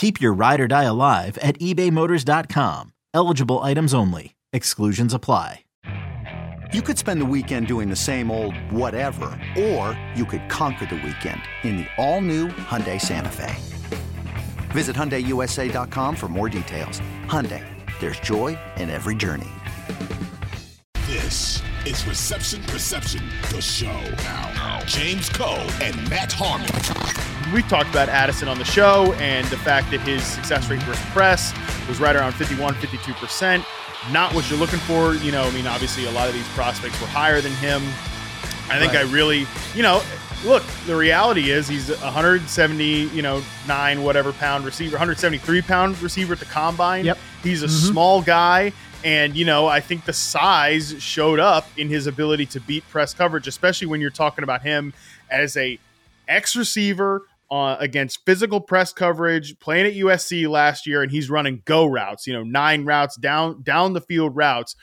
Keep your ride or die alive at ebaymotors.com. Eligible items only. Exclusions apply. You could spend the weekend doing the same old whatever, or you could conquer the weekend in the all-new Hyundai Santa Fe. Visit HyundaiUSA.com for more details. Hyundai, there's joy in every journey. This is Reception Perception, the show. Now, James Koh and Matt Harmon. We talked about Addison on the show and the fact that his success rate versus press was right around 51, 52%. Not what you're looking for. You know, I mean, obviously, a lot of these prospects were higher than him. I think right. I really, you know, look, the reality is he's 170, you know, nine whatever pound receiver, 173 pound receiver at the combine. Yep. He's a mm-hmm. small guy. And, you know, I think the size showed up in his ability to beat press coverage, especially when you're talking about him as a X receiver uh, against physical press coverage, playing at USC last year, and he's running go routes, you know, nine routes down down the field routes.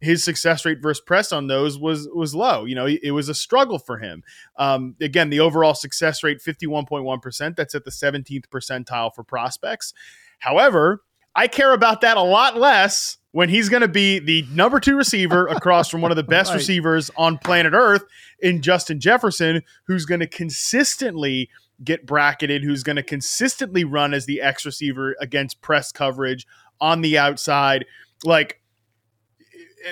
His success rate versus press on those was was low. You know, it was a struggle for him. Um, again, the overall success rate, 51.1%. That's at the 17th percentile for prospects. However, I care about that a lot less when he's going to be the number two receiver across from one of the best right. receivers on planet Earth in Justin Jefferson, who's going to consistently get bracketed, who's going to consistently run as the X receiver against press coverage on the outside. Like,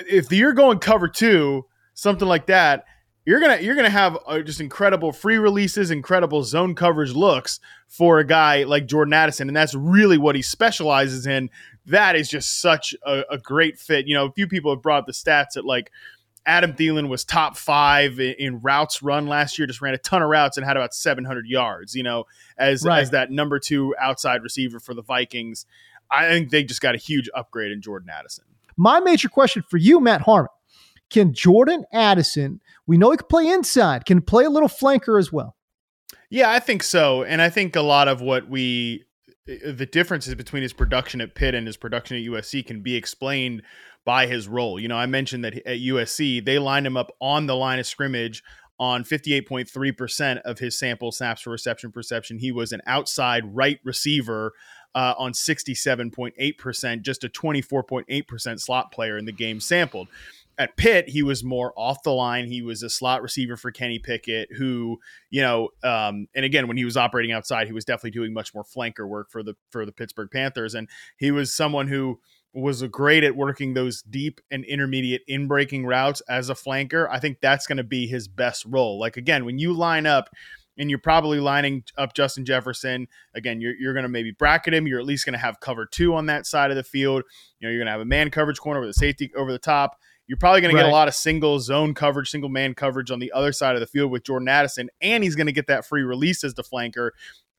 if you're going cover two, something like that, you're gonna you're gonna have uh, just incredible free releases, incredible zone coverage looks for a guy like Jordan Addison, and that's really what he specializes in. That is just such a, a great fit. You know, a few people have brought the stats that like Adam Thielen was top five in, in, routes run last year. Just ran a ton of routes and had about 700 yards. You know, as right. as that number two outside receiver for the Vikings. I think they just got a huge upgrade in Jordan Addison. My major question for you, Matt Harmon, can Jordan Addison? We know he can play inside. Can play a little flanker as well. Yeah, I think so, and I think a lot of what we the differences between his production at Pitt and his production at USC can be explained by his role. You know, I mentioned that at USC, they lined him up on the line of scrimmage on 58.3% of his sample snaps for reception perception. He was an outside right receiver uh, on 67.8%, just a 24.8% slot player in the game sampled. At Pitt, he was more off the line. He was a slot receiver for Kenny Pickett, who, you know, um, and again, when he was operating outside, he was definitely doing much more flanker work for the for the Pittsburgh Panthers, and he was someone who was great at working those deep and intermediate in breaking routes as a flanker. I think that's going to be his best role. Like again, when you line up and you're probably lining up Justin Jefferson, again, you're, you're going to maybe bracket him. You're at least going to have cover two on that side of the field. You know, you're going to have a man coverage corner with a safety over the top. You're probably going right. to get a lot of single zone coverage, single man coverage on the other side of the field with Jordan Addison, and he's going to get that free release as the flanker.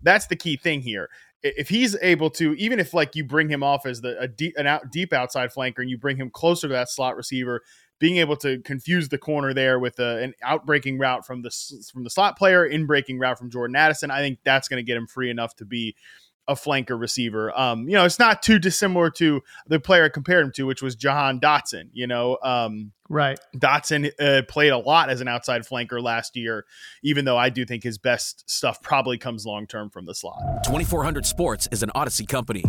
That's the key thing here. If he's able to, even if like you bring him off as the a deep an out deep outside flanker and you bring him closer to that slot receiver, being able to confuse the corner there with a, an outbreaking route from the from the slot player, in breaking route from Jordan Addison, I think that's going to get him free enough to be a flanker receiver. Um, you know, it's not too dissimilar to the player I compared him to, which was Jahan Dotson. You know, um, right? Dotson uh, played a lot as an outside flanker last year, even though I do think his best stuff probably comes long term from the slot. Twenty four hundred Sports is an Audacy company.